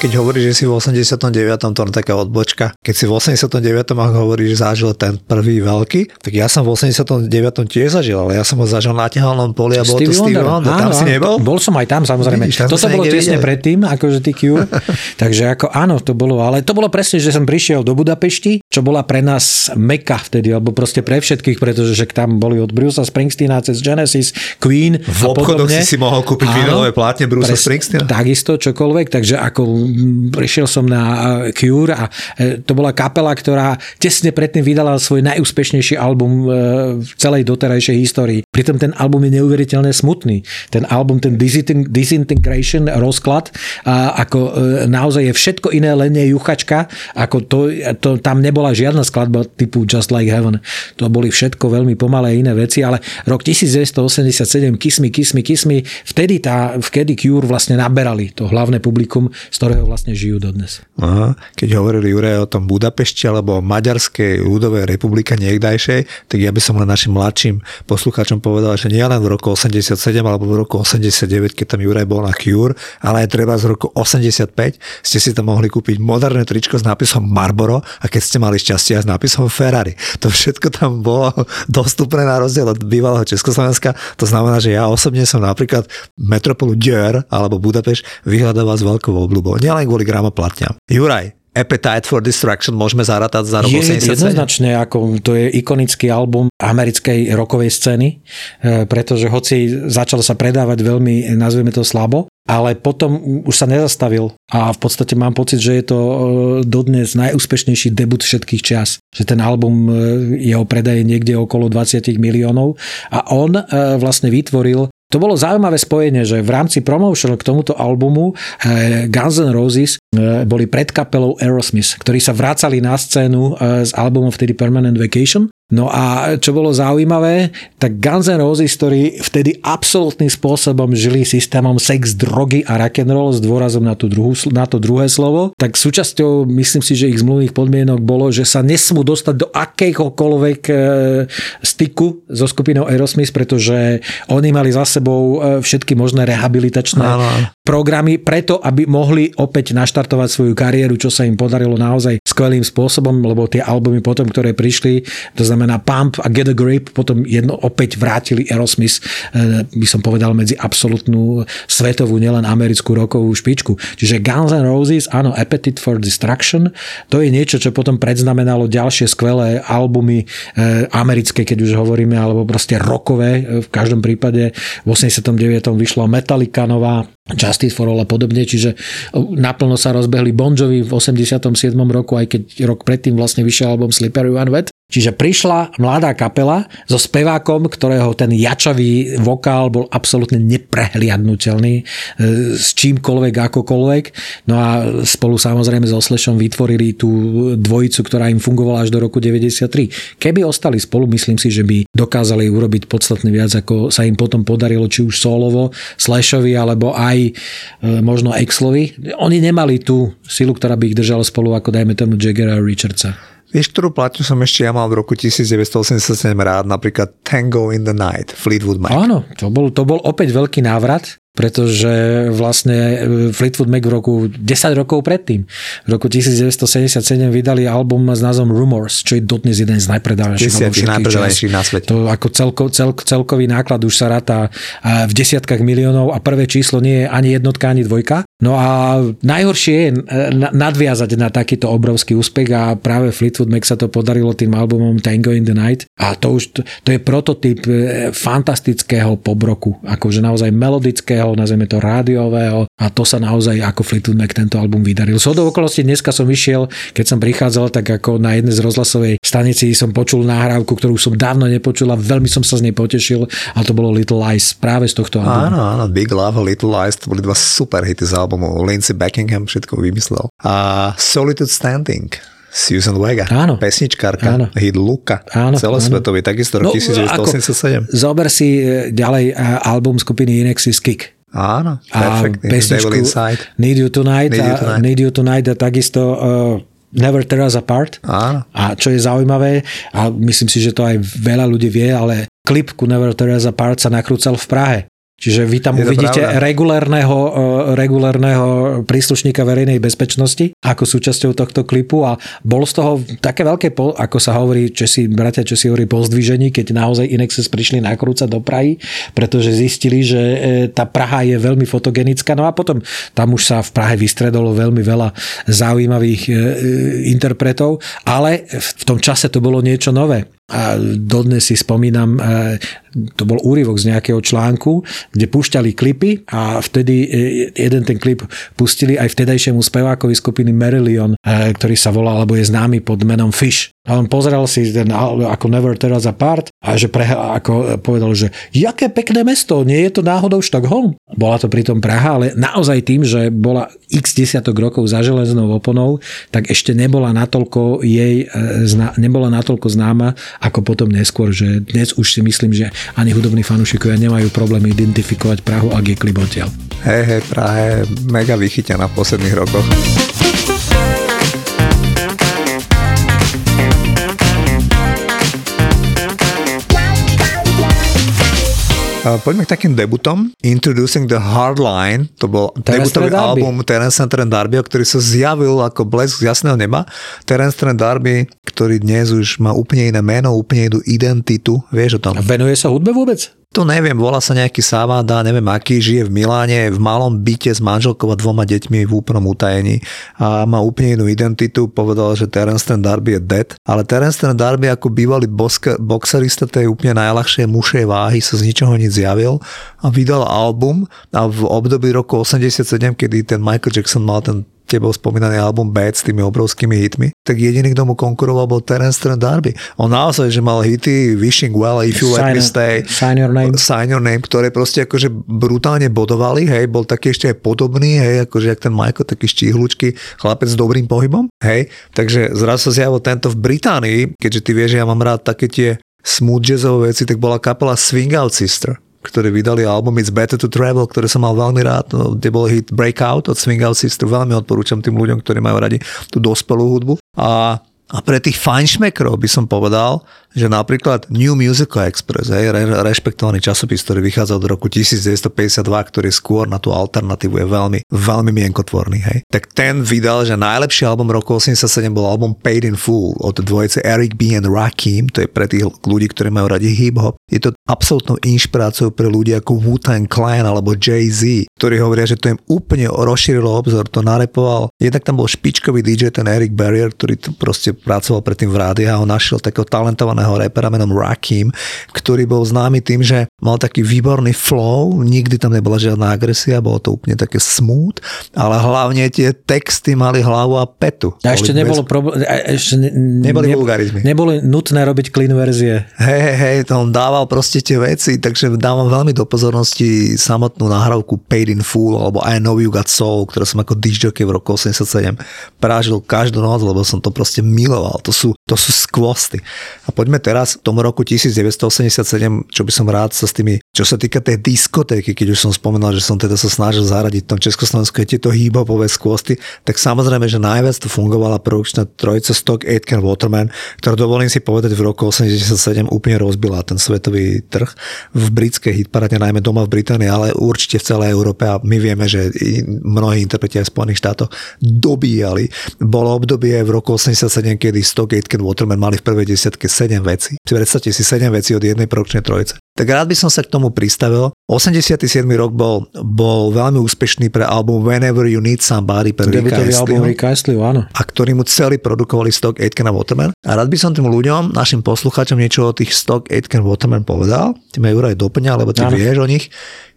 B: Keď hovoríš, že si v 89. to je taká odbočka. Keď si v 89. ak hovoríš, že zažil ten prvý veľký, tak ja som v 89. tiež zažil, ale ja som ho zažil na tehalnom poli a bol to Stevie Wonder. Tam si nebol?
C: Bol som aj tam, samozrejme. Vidíš, tam Toto bolo tesne predtým, akože ty Q. [LAUGHS] Takže ako áno, to bolo, ale to bolo presne, že som prišiel do Budapešti, čo bola pre nás meka vtedy, alebo proste pre všetkých, pretože že tam boli od Brucea Springsteena cez Genesis, Queen
B: v
C: a
B: obchodoch
C: podobne.
B: si si mohol kúpiť vinilové plátne Brucea Springsteena.
C: Takisto čokoľvek, takže ako prišiel som na Cure a to bola kapela, ktorá tesne predtým vydala svoj najúspešnejší album v celej doterajšej histórii. Pritom ten album je neuveriteľne smutný. Ten album, ten Disintegration, rozklad, ako naozaj je všetko iné, len nie juchačka, ako to, to, tam nebola žiadna skladba typu Just Like Heaven. To boli všetko veľmi pomalé iné veci, ale rok 1987 Kiss Me, Kiss Me, Kiss Me, vtedy, tá, vtedy Cure vlastne naberali to hlavné publikum, z ktorého vlastne žijú dodnes.
B: Aha, keď hovorili Juraj o tom Budapešti alebo Maďarskej ľudovej republike niekdajšej, tak ja by som len našim mladším poslucháčom povedal, že nie len v roku 87 alebo v roku 89, keď tam Juraj bol na Cure, ale aj treba z roku 85 ste si tam mohli kúpiť moderné tričko s nápisom Marlboro a keď ste mali šťastie s nápisom Ferrari. To všetko tam bolo dostupné na rozdiel od bývalého Československa. To znamená, že ja osobne som napríklad metropolu Dier alebo Budapeš vyhľadával s veľkou obľubou. Nielen kvôli gramoplatňam. Juraj, Appetite for Destruction môžeme zarátať za rok
C: je 87? jednoznačne, ako to je ikonický album americkej rokovej scény, e, pretože hoci začal sa predávať veľmi, nazveme to slabo, ale potom už sa nezastavil a v podstate mám pocit, že je to e, dodnes najúspešnejší debut všetkých čas. Že ten album, e, jeho predaje niekde okolo 20 miliónov a on vlastne vytvoril to bolo zaujímavé spojenie, že v rámci promotion k tomuto albumu eh, Guns N' Roses eh, boli pred kapelou Aerosmith, ktorí sa vracali na scénu z eh, albumu vtedy Permanent Vacation No a čo bolo zaujímavé, tak Guns N' Roses, ktorí vtedy absolútnym spôsobom žili systémom sex, drogy a rock'n'roll s dôrazom na, tú druhú, na to druhé slovo, tak súčasťou, myslím si, že ich zmluvných podmienok bolo, že sa nesmú dostať do akéhokoľvek e, styku so skupinou Aerosmith, pretože oni mali za sebou e, všetky možné rehabilitačné ano. programy preto, aby mohli opäť naštartovať svoju kariéru, čo sa im podarilo naozaj skvelým spôsobom, lebo tie albumy potom, ktoré prišli, to znamená Pump a Get a Grip, potom jedno opäť vrátili Aerosmith, eh, by som povedal, medzi absolútnu svetovú, nielen americkú rokovú špičku. Čiže Guns N' Roses, áno, Appetite for Destruction, to je niečo, čo potom predznamenalo ďalšie skvelé albumy eh, americké, keď už hovoríme, alebo proste rokové, eh, v každom prípade v 89. vyšla Metallica nová, Justice for All a podobne, čiže naplno sa rozbehli Bon Jovi v 87. roku, aj keď rok predtým vlastne vyšiel album Slippery One Wet. Čiže prišla mladá kapela so spevákom, ktorého ten jačavý vokál bol absolútne neprehliadnutelný e, s čímkoľvek, akokoľvek. No a spolu samozrejme so Slešom vytvorili tú dvojicu, ktorá im fungovala až do roku 93. Keby ostali spolu, myslím si, že by dokázali urobiť podstatne viac, ako sa im potom podarilo, či už solovo, Slashovi, alebo aj e, možno Exlovi. Oni nemali tú silu, ktorá by ich držala spolu, ako dajme tomu Jaggera a Richardsa.
B: Vieš, ktorú platňu som ešte ja mal v roku 1987 rád, napríklad Tango in the Night, Fleetwood Mac.
C: Áno, to bol, to bol opäť veľký návrat pretože vlastne e, Fleetwood Mac v roku 10 rokov predtým, v roku 1977 vydali album s názvom Rumors, čo je dodnes jeden z najpredávanejších
B: najpredávanejších na svete.
C: To ako celko, cel, celkový náklad už sa ráta e, v desiatkách miliónov a prvé číslo nie je ani jednotka, ani dvojka. No a najhoršie je e, nadviazať na takýto obrovský úspech a práve Fleetwood Mac sa to podarilo tým albumom Tango in the Night a to už to, je prototyp fantastického pobroku, akože naozaj melodické rádiového, nazveme to rádiového a to sa naozaj ako Fleetwood Mac tento album vydaril. So do okolností dneska som vyšiel, keď som prichádzal, tak ako na jednej z rozhlasovej stanici som počul nahrávku, ktorú som dávno nepočul a veľmi som sa z nej potešil a to bolo Little Lies práve z tohto albumu.
B: Áno, áno, Big Love a Little Lies, to boli dva super hity z albumu. Lindsey Buckingham všetko vymyslel. A Solitude Standing Susan Vega, áno. pesničkárka, áno. hit Luka, áno, celosvetový, áno. takisto rok no, 1987.
C: zober si e, ďalej e, album skupiny Inexis Kick.
B: Áno,
C: perfektný. Pesničku Need You Tonight, Need You Tonight, a, Need you tonight a takisto uh, Never Tear Us Apart.
B: Áno.
C: A čo je zaujímavé, a myslím si, že to aj veľa ľudí vie, ale klip ku Never Tear Us Apart sa nakrúcal v Prahe. Čiže vy tam uvidíte regulérneho, e, regulérneho príslušníka verejnej bezpečnosti ako súčasťou tohto klipu a bol z toho také veľké, ako sa hovorí, Česi, bratia si hovorí pozdvižení, keď naozaj Inexes prišli nakrúcať do Prahy, pretože zistili, že e, tá Praha je veľmi fotogenická. No a potom tam už sa v Prahe vystredolo veľmi veľa zaujímavých e, interpretov, ale v tom čase to bolo niečo nové. A dodnes si spomínam, e, to bol úryvok z nejakého článku, kde púšťali klipy a vtedy e, jeden ten klip pustili aj vtedajšiemu spevákovi skupiny Marillion, e, ktorý sa volá, alebo je známy pod menom Fish. A on pozrel si ten ako Never Tear Us Apart a že pre, ako povedal, že jaké pekné mesto, nie je to náhodou Stockholm? Bola to pritom Praha, ale naozaj tým, že bola x desiatok rokov za železnou oponou, tak ešte nebola natoľko jej, nebola natoľko známa, ako potom neskôr, že dnes už si myslím, že ani hudobní fanúšikovia nemajú problém identifikovať Prahu, ak je klip odtiaľ.
B: Hej, hej, Praha je mega vychytená v posledných rokoch. Poďme k takým debutom. Introducing the Hardline, to bol Terence debutový Darby. album Terence Trent Darby, ktorý sa zjavil ako blesk z jasného neba. Terence Trent Darby, ktorý dnes už má úplne iné meno, úplne inú identitu. Vieš o tom?
C: A venuje sa hudbe vôbec?
B: To neviem, volá sa nejaký Savada, neviem aký, žije v Miláne, v malom byte s manželkou a dvoma deťmi v úplnom utajení a má úplne inú identitu. Povedal, že Terence Trent Darby je dead, ale Terence Trent Darby ako bývalý boxerista tej úplne najľahšej mušej váhy sa z ničoho nič zjavil a vydal album a v období roku 87, kedy ten Michael Jackson mal ten tebou spomínaný album Bad s tými obrovskými hitmi, tak jediný, kto mu konkuroval, bol Terence Trent D'Arby. On naozaj, že mal hity Wishing Well, If You Let Me Stay,
C: Sign Your Name,
B: Sign Your Name, ktoré proste akože brutálne bodovali, hej, bol taký ešte aj podobný, hej, akože jak ten Michael, taký štíhlučky, chlapec s dobrým pohybom, hej, takže zrazu sa zjavil tento v Británii, keďže ty vieš, že ja mám rád také tie smooth jazzové veci, tak bola kapela Swing Out Sister ktorí vydali album It's Better to Travel, ktoré som mal veľmi rád, no, kde bol hit Breakout od Swing Out Sister, veľmi odporúčam tým ľuďom, ktorí majú radi tú dospelú hudbu. A a pre tých fajnšmekrov by som povedal, že napríklad New Musical Express, hej, re, rešpektovaný časopis, ktorý vychádzal od roku 1952, ktorý skôr na tú alternatívu je veľmi, veľmi mienkotvorný, hej. Tak ten vydal, že najlepší album roku 87 bol album Paid in Full od dvojice Eric B. and Rakim, to je pre tých ľudí, ktorí majú radi hip-hop. Je to absolútnou inšpiráciou pre ľudí ako Wu-Tang Clan alebo Jay-Z, ktorí hovoria, že to im úplne rozšírilo obzor, to narepoval. Jednak tam bol špičkový DJ, ten Eric Barrier, ktorý to proste pracoval predtým v rádiu a on našiel takého talentovaného repera menom Rakim, ktorý bol známy tým, že mal taký výborný flow, nikdy tam nebola žiadna agresia, bolo to úplne také smooth, ale hlavne tie texty mali hlavu a petu.
C: A ešte nebolo bez... problém, ešte ne,
B: neboli ne, vulgarizmy.
C: Neboli nutné robiť clean verzie.
B: Hej, hej, hej, to on dával proste tie veci, takže dávam veľmi do pozornosti samotnú nahrávku Paid in Full alebo I Know You Got Soul, ktoré som ako DJ v roku 87 prážil každú noc, lebo som to proste mil miloval. To sú, to sú skvosty. A poďme teraz k tomu roku 1987, čo by som rád sa s tými, čo sa týka tej diskotéky, keď už som spomenul, že som teda sa snažil zaradiť v tom Československu tieto hip-hopové tak samozrejme, že najviac to fungovala prvúčná trojica Stock Aitken Waterman, ktorá dovolím si povedať v roku 87 úplne rozbila ten svetový trh v britskej hitparade, najmä doma v Británii, ale určite v celej Európe a my vieme, že mnohí interpreti aj v Spojených štátoch dobíjali. Bolo obdobie v roku 87, kedy Stock Aitken Waterman mali v prvej desiatke 7 vecí. Si predstavte si 7 vecí od jednej produkčnej trojice. Tak rád by som sa k tomu pristavil. 87. rok bol, bol veľmi úspešný pre album Whenever You Need Somebody pre Ricka
C: album Ricka áno.
B: A ktorý mu celý produkovali Stock Aitken a Waterman. A rád by som tým ľuďom, našim poslucháčom niečo o tých Stock Aitken Waterman povedal. Ty ma Juraj doplňa, lebo ty áno. vieš o nich,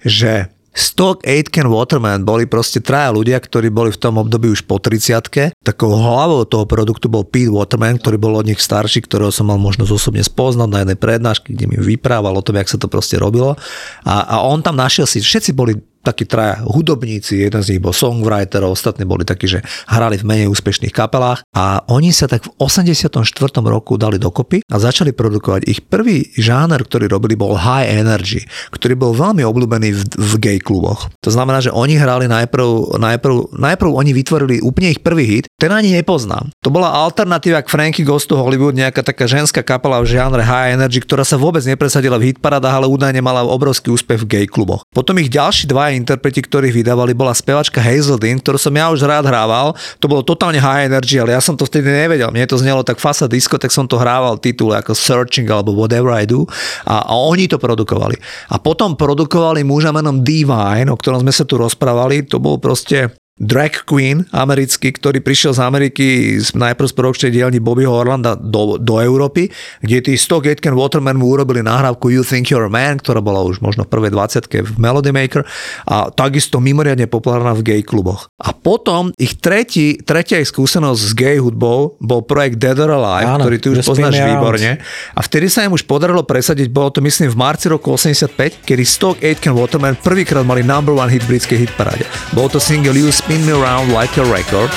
B: že Stock, Aitken, Waterman boli proste traja ľudia, ktorí boli v tom období už po 30 Takou hlavou toho produktu bol Pete Waterman, ktorý bol od nich starší, ktorého som mal možnosť osobne spoznať na jednej prednáške, kde mi vyprával o tom, jak sa to proste robilo. A, a on tam našiel si, všetci boli takí traja hudobníci, jeden z nich bol songwriter, ostatní boli takí, že hrali v menej úspešných kapelách a oni sa tak v 84. roku dali dokopy a začali produkovať. Ich prvý žáner, ktorý robili, bol high energy, ktorý bol veľmi obľúbený v, v gay kluboch. To znamená, že oni hrali najprv, najprv, najprv oni vytvorili úplne ich prvý hit, ten ani nepoznám. To bola alternatíva k Frankie Ghost to Hollywood, nejaká taká ženská kapela v žánre high energy, ktorá sa vôbec nepresadila v hitparadách, ale údajne mala obrovský úspech v gay kluboch. Potom ich ďalší dva interpreti, ktorých vydávali, bola spevačka Hazel Dean, ktorú som ja už rád hrával. To bolo totálne high energy, ale ja som to vtedy nevedel. Mne to znelo tak fasa disco, tak som to hrával titul ako Searching alebo Whatever I Do a, a oni to produkovali. A potom produkovali muža menom Divine, o ktorom sme sa tu rozprávali. To bol proste drag queen americký, ktorý prišiel z Ameriky z najprosperovšej dielni Bobbyho Orlanda do, do Európy, kde tí Stock Aitken Waterman mu urobili nahrávku You Think You're a Man, ktorá bola už možno v prvej 20 v Melody Maker a takisto mimoriadne populárna v gay kluboch. A potom ich tretí, tretia ich skúsenosť s gay hudbou bol projekt Dead or Alive, Áno, ktorý ty už poznáš výborne. A vtedy sa im už podarilo presadiť, bolo to myslím v marci roku 85, kedy Stock Aitken Waterman prvýkrát mali number one hit v britskej hitparáde. Bol to single You Spin Me Around Like a Record.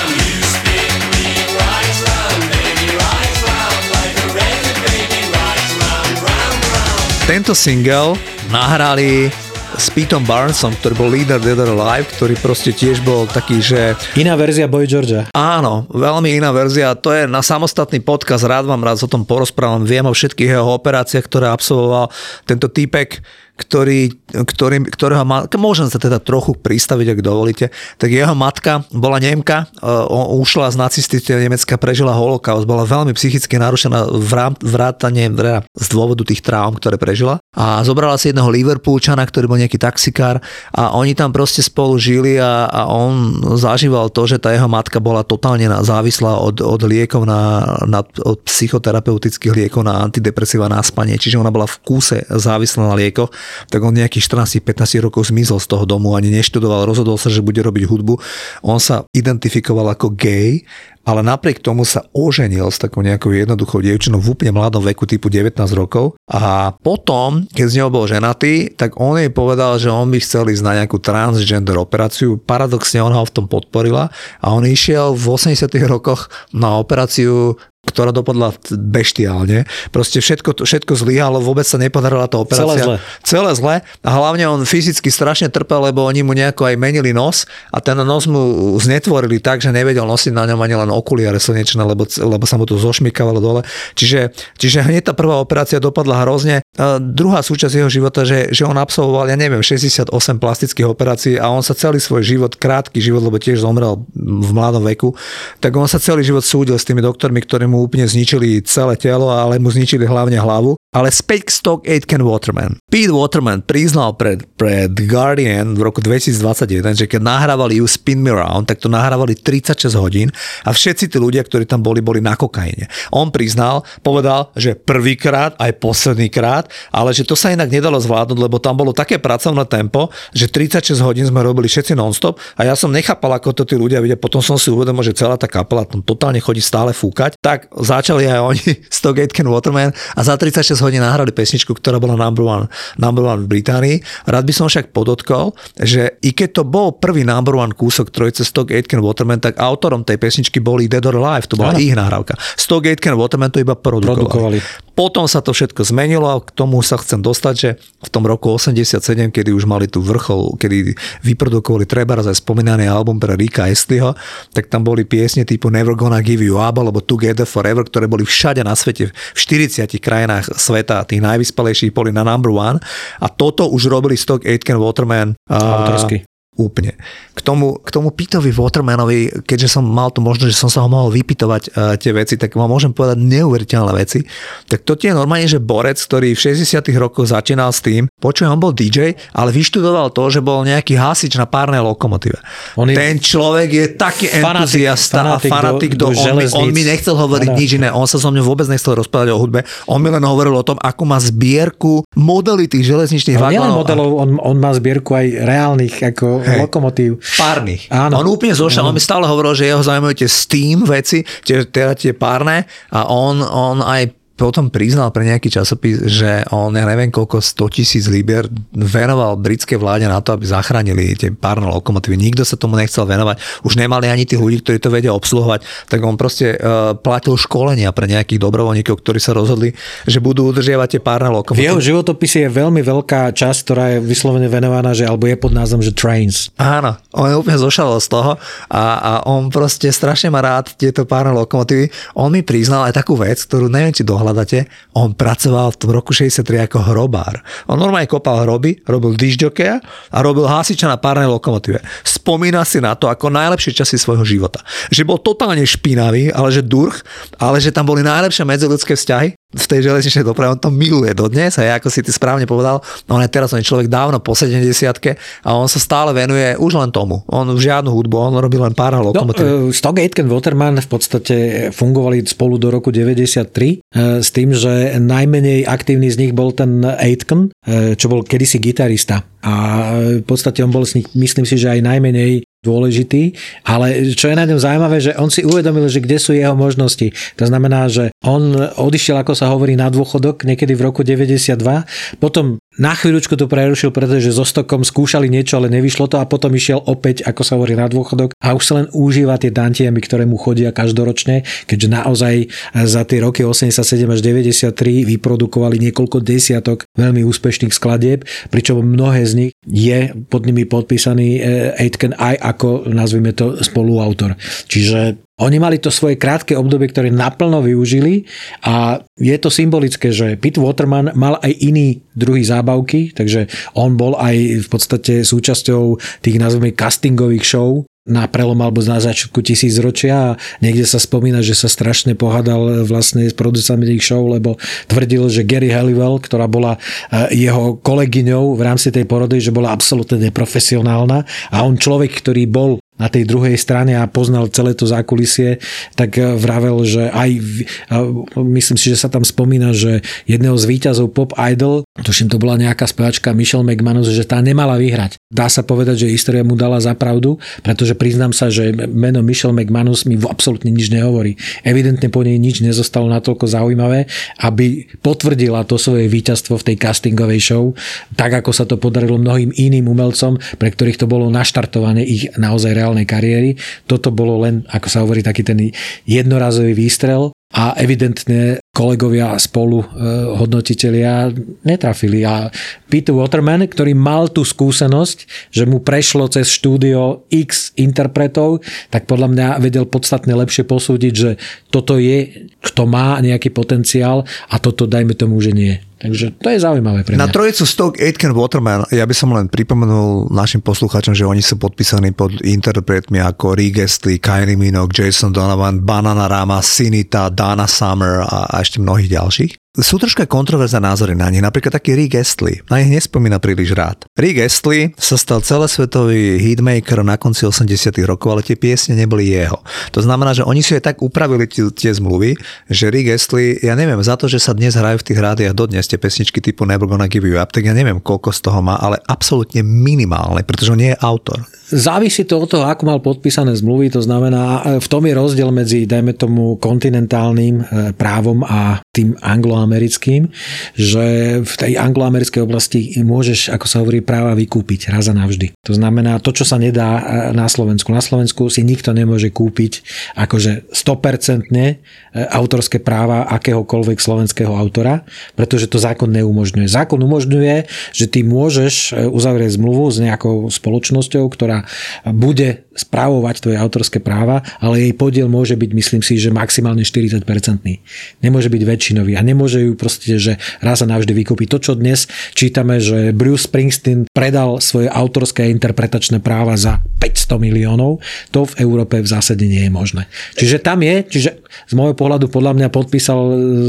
B: Tento single nahrali s Petom Barnesom, ktorý bol líder Dead or Alive, ktorý proste tiež bol taký, že...
C: Iná verzia Boy Georgia.
B: Áno, veľmi iná verzia. To je na samostatný podcast, rád vám rád o tom porozprávam. Viem o všetkých jeho operáciách, ktoré absolvoval tento týpek ktorý, ktorý, ktorého ma, môžem sa teda trochu pristaviť, ak dovolíte, tak jeho matka bola Nemka, uh, ušla z nacistického Nemecka, prežila holokaust, bola veľmi psychicky narušená vrátane z dôvodu tých traum, ktoré prežila. A zobrala si jedného Liverpoolčana, ktorý bol nejaký taxikár a oni tam proste spolu žili a, a on zažíval to, že tá jeho matka bola totálne závislá od, od liekov na, na od psychoterapeutických liekov na antidepresíva na spanie, čiže ona bola v kúse závislá na liekoch tak on nejakých 14-15 rokov zmizol z toho domu, ani neštudoval, rozhodol sa, že bude robiť hudbu. On sa identifikoval ako gay ale napriek tomu sa oženil s takou nejakou jednoduchou dievčinou v úplne mladom veku typu 19 rokov a potom, keď z neho bol ženatý, tak on jej povedal, že on by chcel ísť na nejakú transgender operáciu. Paradoxne ona ho v tom podporila a on išiel v 80 rokoch na operáciu ktorá dopadla beštiálne. Proste všetko, všetko zlyhalo, vôbec sa nepodarila tá operácia.
C: Celé zle.
B: Celé zle. A hlavne on fyzicky strašne trpel, lebo oni mu nejako aj menili nos a ten nos mu znetvorili tak, že nevedel nosiť na ňom ani len okuliare slnečné, lebo, lebo sa mu to zošmykávalo dole. Čiže, čiže hneď tá prvá operácia dopadla hrozne. A druhá súčasť jeho života, že, že on absolvoval, ja neviem, 68 plastických operácií a on sa celý svoj život, krátky život, lebo tiež zomrel v mladom veku, tak on sa celý život súdil s tými doktormi, ktorí mu úplne zničili celé telo, ale mu zničili hlavne hlavu. Ale späť k Stock Aitken Waterman. Pete Waterman priznal pred, pred Guardian v roku 2021, že keď nahrávali You Spin Me Around, tak to nahrávali 36 hodín a všetci tí ľudia, ktorí tam boli, boli na kokaine. On priznal, povedal, že prvýkrát, aj posledný krát, ale že to sa inak nedalo zvládnuť, lebo tam bolo také pracovné tempo, že 36 hodín sme robili všetci nonstop a ja som nechápal, ako to tí ľudia vidia. Potom som si uvedomil, že celá tá kapela tam totálne chodí stále fúkať. Tak začali aj oni [LAUGHS] Stock Aitken Waterman a za 36 6 hodín nahrali pesničku, ktorá bola number one, number one v Británii. Rád by som však podotkol, že i keď to bol prvý number one kúsok trojice Stock Aitken Waterman, tak autorom tej pesničky boli Dead or Alive, to bola Aha. ich nahrávka. Stock Aitken Waterman to iba produkovali. produkovali. Potom sa to všetko zmenilo a k tomu sa chcem dostať, že v tom roku 87, kedy už mali tu vrchol, kedy vyprodukovali treba aj spomínaný album pre Rika Estliho, tak tam boli piesne typu Never Gonna Give You Up alebo Together Forever, ktoré boli všade na svete, v 40 krajinách sveta, tých najvyspelejších boli na number one a toto už robili Stock Aitken Waterman.
C: Autorsky.
B: Úplne. K tomu, k tomu Pitovi Watermanovi, keďže som mal tu možnosť, že som sa ho mohol vypitovať uh, tie veci, tak vám môžem povedať neuveriteľné veci. Tak to je normálne, že borec, ktorý v 60 rokoch začínal s tým, počujem, on bol DJ, ale vyštudoval to, že bol nejaký hasič na párnej lokomotíve. On je Ten človek je taký entuziasta fanatik, a fanatik do, do, do on, mi, on mi nechcel hovoriť nič iné, on sa so mnou vôbec nechcel rozprávať o hudbe, on mi len hovoril o tom, ako má zbierku modely tých železničných vagónov.
C: modelov, on, on má zbierku aj reálnych, ako Hej. lokomotív.
B: Párnych. Áno. On úplne zošiel, on mi stále hovoril, že jeho zaujímajú tie Steam veci, tie, teda tie párne a on, on aj potom priznal pre nejaký časopis, že on, ja neviem koľko, 100 tisíc libier venoval britskej vláde na to, aby zachránili tie párne lokomotívy. Nikto sa tomu nechcel venovať. Už nemali ani tí ľudí, ktorí to vedia obsluhovať. Tak on proste uh, platil školenia pre nejakých dobrovoľníkov, ktorí sa rozhodli, že budú udržiavať tie párne lokomotívy.
C: V jeho životopise je veľmi veľká časť, ktorá je vyslovene venovaná, že alebo je pod názvom, že Trains.
B: Áno, on je úplne zošal z toho a, a on proste strašne má rád tieto párne lokomotívy. On mi priznal aj takú vec, ktorú neviem, či dohľad hľadáte, on pracoval v roku 63 ako hrobár. On normálne kopal hroby, robil dižďokeja a robil hasiča na párnej lokomotíve. Spomína si na to ako najlepšie časy svojho života. Že bol totálne špinavý, ale že durch, ale že tam boli najlepšie medziludské vzťahy v tej železničnej doprave, on to miluje dodnes a ja, ako si ty správne povedal, no on je teraz on je človek dávno po 70 a on sa stále venuje už len tomu. On už žiadnu hudbu, on robí len pár lokomotív.
C: No, Stock Aitken Waterman v podstate fungovali spolu do roku 93 s tým, že najmenej aktívny z nich bol ten Aitken, čo bol kedysi gitarista. A v podstate on bol s nich, myslím si, že aj najmenej dôležitý, ale čo je na ňom zaujímavé, že on si uvedomil, že kde sú jeho možnosti. To znamená, že on odišiel, ako sa hovorí, na dôchodok niekedy v roku 92, potom na chvíľučku to prerušil, pretože so Stokom skúšali niečo, ale nevyšlo to a potom išiel opäť, ako sa hovorí, na dôchodok a už sa len užíva tie dantiemy, ktoré mu chodia každoročne, keďže naozaj za tie roky 87 až 93 vyprodukovali niekoľko desiatok veľmi úspešných skladieb, pričom mnohé z nich je pod nimi podpísaný eh, Aitken aj ako, nazvime to, spoluautor. Čiže oni mali to svoje krátke obdobie, ktoré naplno využili a je to symbolické, že Pete Waterman mal aj iný druhý zábavky, takže on bol aj v podstate súčasťou tých nazvime castingových show, na prelom alebo na začiatku tisícročia a niekde sa spomína, že sa strašne pohádal vlastne s producentami tých show, lebo tvrdil, že Gary Halliwell, ktorá bola eh, jeho kolegyňou v rámci tej porody, že bola absolútne neprofesionálna a on človek, ktorý bol na tej druhej strane a poznal celé to zákulisie, tak eh, vravel, že aj, myslím si, že sa tam spomína, že jedného z výťazov Pop Idol, tuším to bola nejaká spevačka Michelle McManus, že tá nemala vyhrať. Dá sa povedať, že história mu dala za pravdu, pretože priznám sa, že meno Michelle McManus mi absolútne nič nehovorí. Evidentne po nej nič nezostalo natoľko zaujímavé, aby potvrdila to svoje víťazstvo v tej castingovej show, tak ako sa to podarilo mnohým iným umelcom, pre ktorých to bolo naštartované ich naozaj reálnej kariéry. Toto bolo len, ako sa hovorí, taký ten jednorazový výstrel a evidentne kolegovia spolu e, hodnotitelia netrafili. A Peter Waterman, ktorý mal tú skúsenosť, že mu prešlo cez štúdio X interpretov, tak podľa mňa vedel podstatne lepšie posúdiť, že toto je, kto má nejaký potenciál a toto dajme tomu, že nie. Takže to je zaujímavé pre mňa.
B: Na trojicu Stock Aitken Waterman, ja by som len pripomenul našim poslucháčom, že oni sú podpísaní pod interpretmi ako Rick Astley, Kylie Minogue, Jason Donovan, Banana Rama, Sinita, Dana Summer a, a ešte mnohých ďalších sú troška kontroverzné názory na nich. Napríklad taký Rick Astley. Na nich nespomína príliš rád. Rick Astley sa stal celosvetový hitmaker na konci 80 rokov, ale tie piesne neboli jeho. To znamená, že oni si aj tak upravili tie, tie zmluvy, že Rick Astley, ja neviem, za to, že sa dnes hrajú v tých rádiách dodnes tie pesničky typu Never Gonna Give You Up, tak ja neviem, koľko z toho má, ale absolútne minimálne, pretože on nie je autor.
C: Závisí to od toho, ako mal podpísané zmluvy, to znamená, e, v tom je rozdiel medzi, dajme tomu, kontinentálnym e, právom a tým angloamerickým, že v tej angloamerickej oblasti môžeš, ako sa hovorí, práva vykúpiť raz a navždy. To znamená, to, čo sa nedá e, na Slovensku. Na Slovensku si nikto nemôže kúpiť akože 100% autorské práva akéhokoľvek slovenského autora, pretože to zákon neumožňuje. Zákon umožňuje, že ty môžeš uzavrieť zmluvu s nejakou spoločnosťou, ktorá bude správovať tvoje autorské práva, ale jej podiel môže byť, myslím si, že maximálne 40%. Nemôže byť väčšinový a nemôže ju proste, že raz a navždy vykúpiť. To, čo dnes čítame, že Bruce Springsteen predal svoje autorské interpretačné práva za 500 miliónov, to v Európe v zásade nie je možné. Čiže tam je, čiže z môjho pohľadu podľa mňa podpísal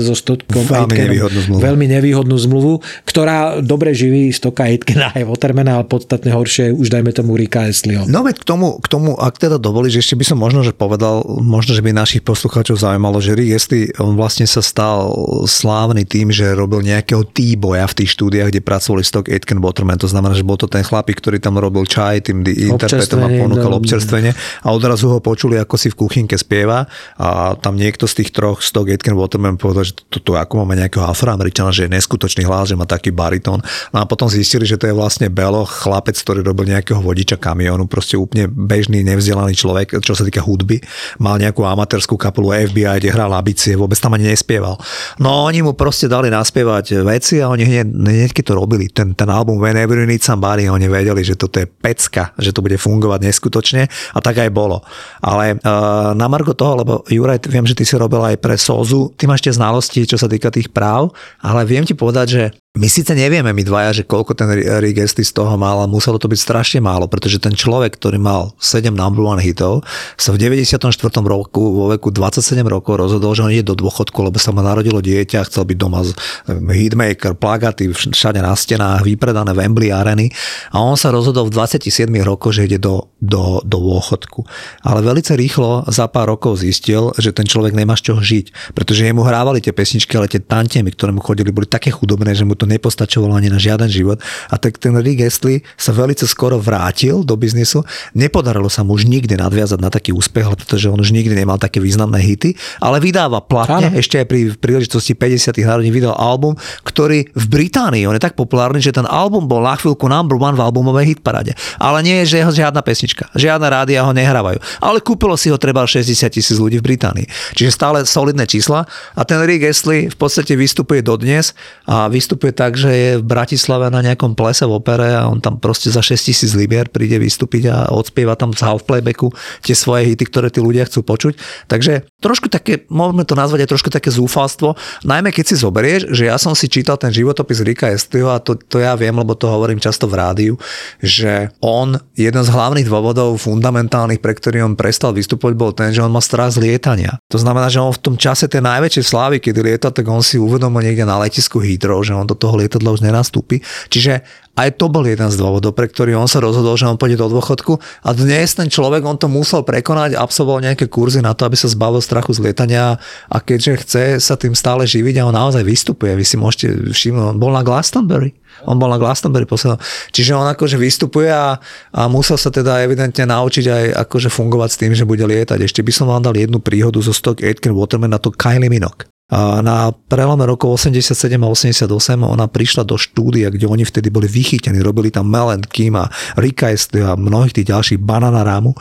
C: so Stotkom
B: veľmi nevýhodnú zmluvu.
C: veľmi nevýhodnú zmluvu, ktorá dobre živí Stoka Aitkena aj Watermana, ale podstatne horšie už dajme tomu Rika Esliho.
B: No veď k tomu, k tomu, ak teda dovolíš, ešte by som možno, že povedal, možno, že by našich poslucháčov zaujímalo, že Rick Astley, on vlastne sa stal slávny tým, že robil nejakého T-boja v tých štúdiách, kde pracovali Stock Aitken Waterman. To znamená, že bol to ten chlapík, ktorý tam robil čaj tým interpretom a ponúkal no, občerstvenie a odrazu ho počuli, ako si v kuchynke spieva a tam niekto z tých troch Stock Aitken Waterman povedal, že toto ako máme nejakého afroameričana, že je neskutočný hlas, že má taký baritón. No a potom zistili, že to je vlastne Belo, chlapec, ktorý robil nejakého vodiča kamionu, proste úplne bežný, nevzdelaný človek, čo sa týka hudby. Mal nejakú amatérskú kapelu FBI, kde hral abicie, vôbec tam ani nespieval. No oni mu proste dali naspievať veci a oni hneď, hneď to robili, ten, ten album Whenever You Need Somebody, oni vedeli, že toto je pecka, že to bude fungovať neskutočne a tak aj bolo. Ale uh, na margo toho, lebo Juraj, viem, že ty si robil aj pre Sozu, ty máš tie znalosti, čo sa týka tých práv, ale viem ti povedať, že My síce nevieme, my dvaja, že koľko ten Rick Astley z toho mal, ale muselo to byť strašne málo, pretože ten človek, ktorý mal 7 number one hitov, sa v 94. roku vo veku 27 rokov rozhodol, že on ide do dôchodku, lebo sa mu narodilo dieťa, chcel byť doma z hitmaker, plagaty všade na stenách, vypredané Wembley areny a on sa rozhodol v 27 rokoch, že ide do, do, do dôchodku. Ale veľmi rýchlo za pár rokov zistil, že ten človek nemá z čoho žiť, pretože jemu hrávali tie pesničky, ale tie tantiemy, ktoré mu chodili, boli také chudobné, že mu to nepostačovalo ani na žiaden život. A tak ten Rick Astley sa veľmi skoro vrátil do biznisu. Nepodarilo sa mu už nikdy nadviazať na taký úspech, pretože on už nikdy nemal také významné hity, ale vydáva platne, Áno. ešte aj pri príležitosti 50. narodín vydal album, ktorý v Británii, on je tak populárny, že ten album bol na chvíľku number one v albumovej hitparade. Ale nie je, že jeho žiadna pesnička. Žiadna rádia ho nehrávajú. Ale kúpilo si ho treba 60 tisíc ľudí v Británii. Čiže stále solidné čísla. A ten Rick Astley v podstate vystupuje dodnes a vystupuje tak, že je v Bratislave na nejakom plese v opere a on tam proste za 6 tisíc libier príde vystúpiť a odspieva tam z half playbacku tie svoje hity, ktoré tí ľudia chcú počuť. Takže trošku také, môžeme to nazvať aj trošku také zúfalstvo, najmä keď si zoberieš, že ja som si čítal ten životopis Rika Estio a to, to ja viem, lebo to hovorím často v rádiu, že on, jeden z hlavných dôvodov fundamentálnych, pre ktorý on prestal vystupovať, bol ten, že on má strach z lietania. To znamená, že on v tom čase tej najväčšej slávy, kedy lieta, tak on si uvedomil niekde na letisku Heathrow, že on do toho lietadla už nenastúpi. Čiže aj to bol jeden z dôvodov, pre ktorý on sa rozhodol, že on pôjde do dôchodku a dnes ten človek, on to musel prekonať, absolvoval nejaké kurzy na to, aby sa zbavil strachu z lietania a keďže chce sa tým stále živiť a on naozaj vystupuje, vy si môžete všimnúť, on bol na Glastonbury. On bol na Glastonbury posledno. Čiže on akože vystupuje a, a musel sa teda evidentne naučiť aj akože fungovať s tým, že bude lietať. Ešte by som vám dal jednu príhodu zo Stock Aitken Waterman na to Kylie Minogue. Na prelome rokov 87 a 88 ona prišla do štúdia, kde oni vtedy boli vychytení, robili tam Mel Kim a Rika a mnohých tých ďalších Banana Ramu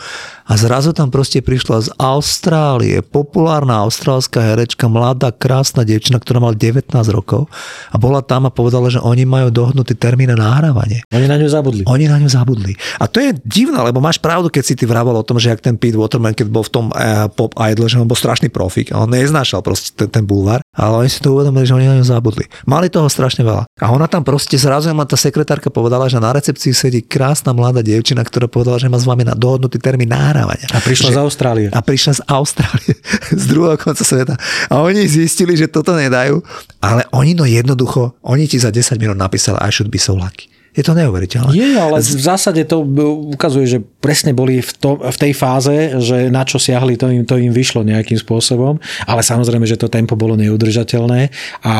B: a zrazu tam proste prišla z Austrálie populárna austrálska herečka, mladá, krásna devčina, ktorá mala 19 rokov a bola tam a povedala, že oni majú dohnutý termín na nahrávanie.
C: Oni na ňu zabudli.
B: Oni na ňu zabudli. A to je divné, lebo máš pravdu, keď si ty vravel o tom, že ak ten Pete Waterman, keď bol v tom uh, pop idol, že on bol strašný profik a on neznášal proste ten, ten bulvár, ale oni si to uvedomili, že oni na ňu zabudli. Mali toho strašne veľa. A ona tam proste zrazu ma tá sekretárka povedala, že na recepcii sedí krásna mladá dievčina, ktorá povedala, že má s vami na dohodnutý termín nahrávania.
C: A prišla že, z Austrálie.
B: A prišla z Austrálie, [LAUGHS] z druhého konca sveta. A oni zistili, že toto nedajú, ale oni no jednoducho, oni ti za 10 minút napísali I should be so lucky. Je to neuveriteľné.
C: Je, ale v zásade to ukazuje, že presne boli v, to, v tej fáze, že na čo siahli, to im, to im vyšlo nejakým spôsobom, ale samozrejme, že to tempo bolo neudržateľné a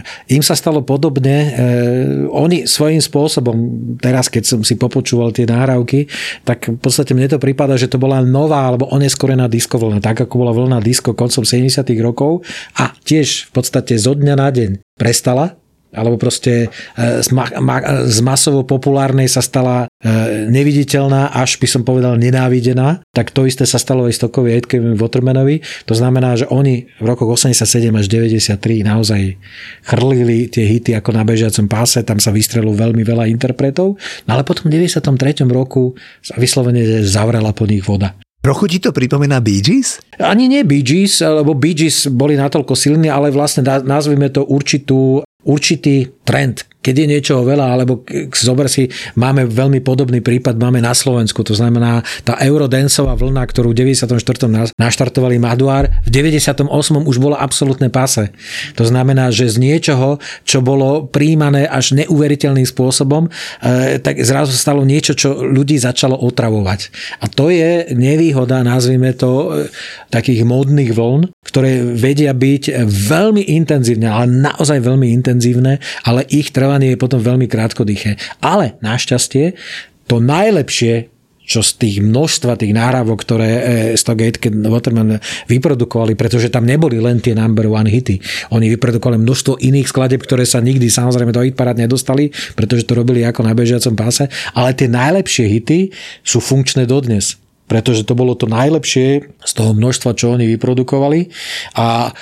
C: eh, im sa stalo podobne. Eh, oni svojím spôsobom, teraz keď som si popočúval tie náhrávky, tak v podstate mne to prípada, že to bola nová alebo oneskorená disco vlna, tak ako bola vlna disco koncom 70 rokov a tiež v podstate zo dňa na deň prestala alebo proste e, z masovo populárnej sa stala e, neviditeľná, až by som povedal nenávidená, tak to isté sa stalo aj Stockovi Aitkevi Watermanovi. To znamená, že oni v rokoch 87 až 93 naozaj chrlili tie hity ako na bežiacom páse, tam sa vystrelilo veľmi veľa interpretov, no ale potom v 93. roku sa vyslovene zavrela po nich voda.
B: Trochu ti to pripomína Bee Gees?
C: Ani nie Bee Gees, lebo Bee Gees boli natoľko silní, ale vlastne nazvime to určitú určitý trend keď je niečoho veľa, alebo zober si, máme veľmi podobný prípad, máme na Slovensku, to znamená tá eurodancová vlna, ktorú v 94. naštartovali Maduár, v 98. už bola absolútne pase. To znamená, že z niečoho, čo bolo príjmané až neuveriteľným spôsobom, e, tak zrazu stalo niečo, čo ľudí začalo otravovať. A to je nevýhoda, nazvime to, e, takých módnych vln, ktoré vedia byť veľmi intenzívne, ale naozaj veľmi intenzívne, ale ich treba vzdelanie je potom veľmi krátkodýché. Ale našťastie to najlepšie, čo z tých množstva tých náhrávok, ktoré e, Stock keď Waterman vyprodukovali, pretože tam neboli len tie number one hity. Oni vyprodukovali množstvo iných skladeb, ktoré sa nikdy samozrejme do hitparád nedostali, pretože to robili ako na bežiacom páse, ale tie najlepšie hity sú funkčné dodnes pretože to bolo to najlepšie z toho množstva, čo oni vyprodukovali a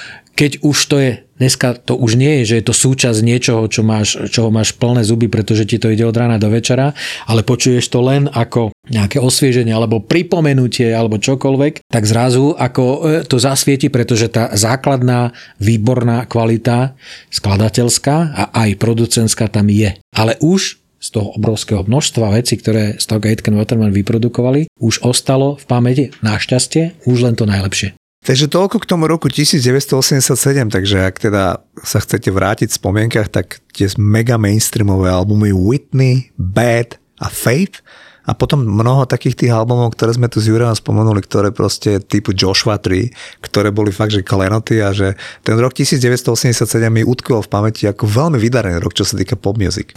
C: keď už to je, dneska to už nie je, že je to súčasť niečoho, čo máš, čoho máš plné zuby, pretože ti to ide od rána do večera, ale počuješ to len ako nejaké osvieženie alebo pripomenutie alebo čokoľvek, tak zrazu ako e, to zasvieti, pretože tá základná výborná kvalita skladateľská a aj producentská tam je. Ale už z toho obrovského množstva vecí, ktoré Stock Aitken Waterman vyprodukovali, už ostalo v pamäti našťastie už len to najlepšie.
B: Takže toľko k tomu roku 1987, takže ak teda sa chcete vrátiť v spomienkach, tak tie mega mainstreamové albumy Whitney, Bad a Faith a potom mnoho takých tých albumov, ktoré sme tu s Jurajom spomenuli, ktoré proste typu Joshua 3, ktoré boli fakt, že klenoty a že ten rok 1987 mi utkvel v pamäti ako veľmi vydarený rok, čo sa týka pop music.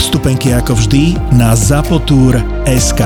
A: Vstupenky ako vždy na zapotur.sk.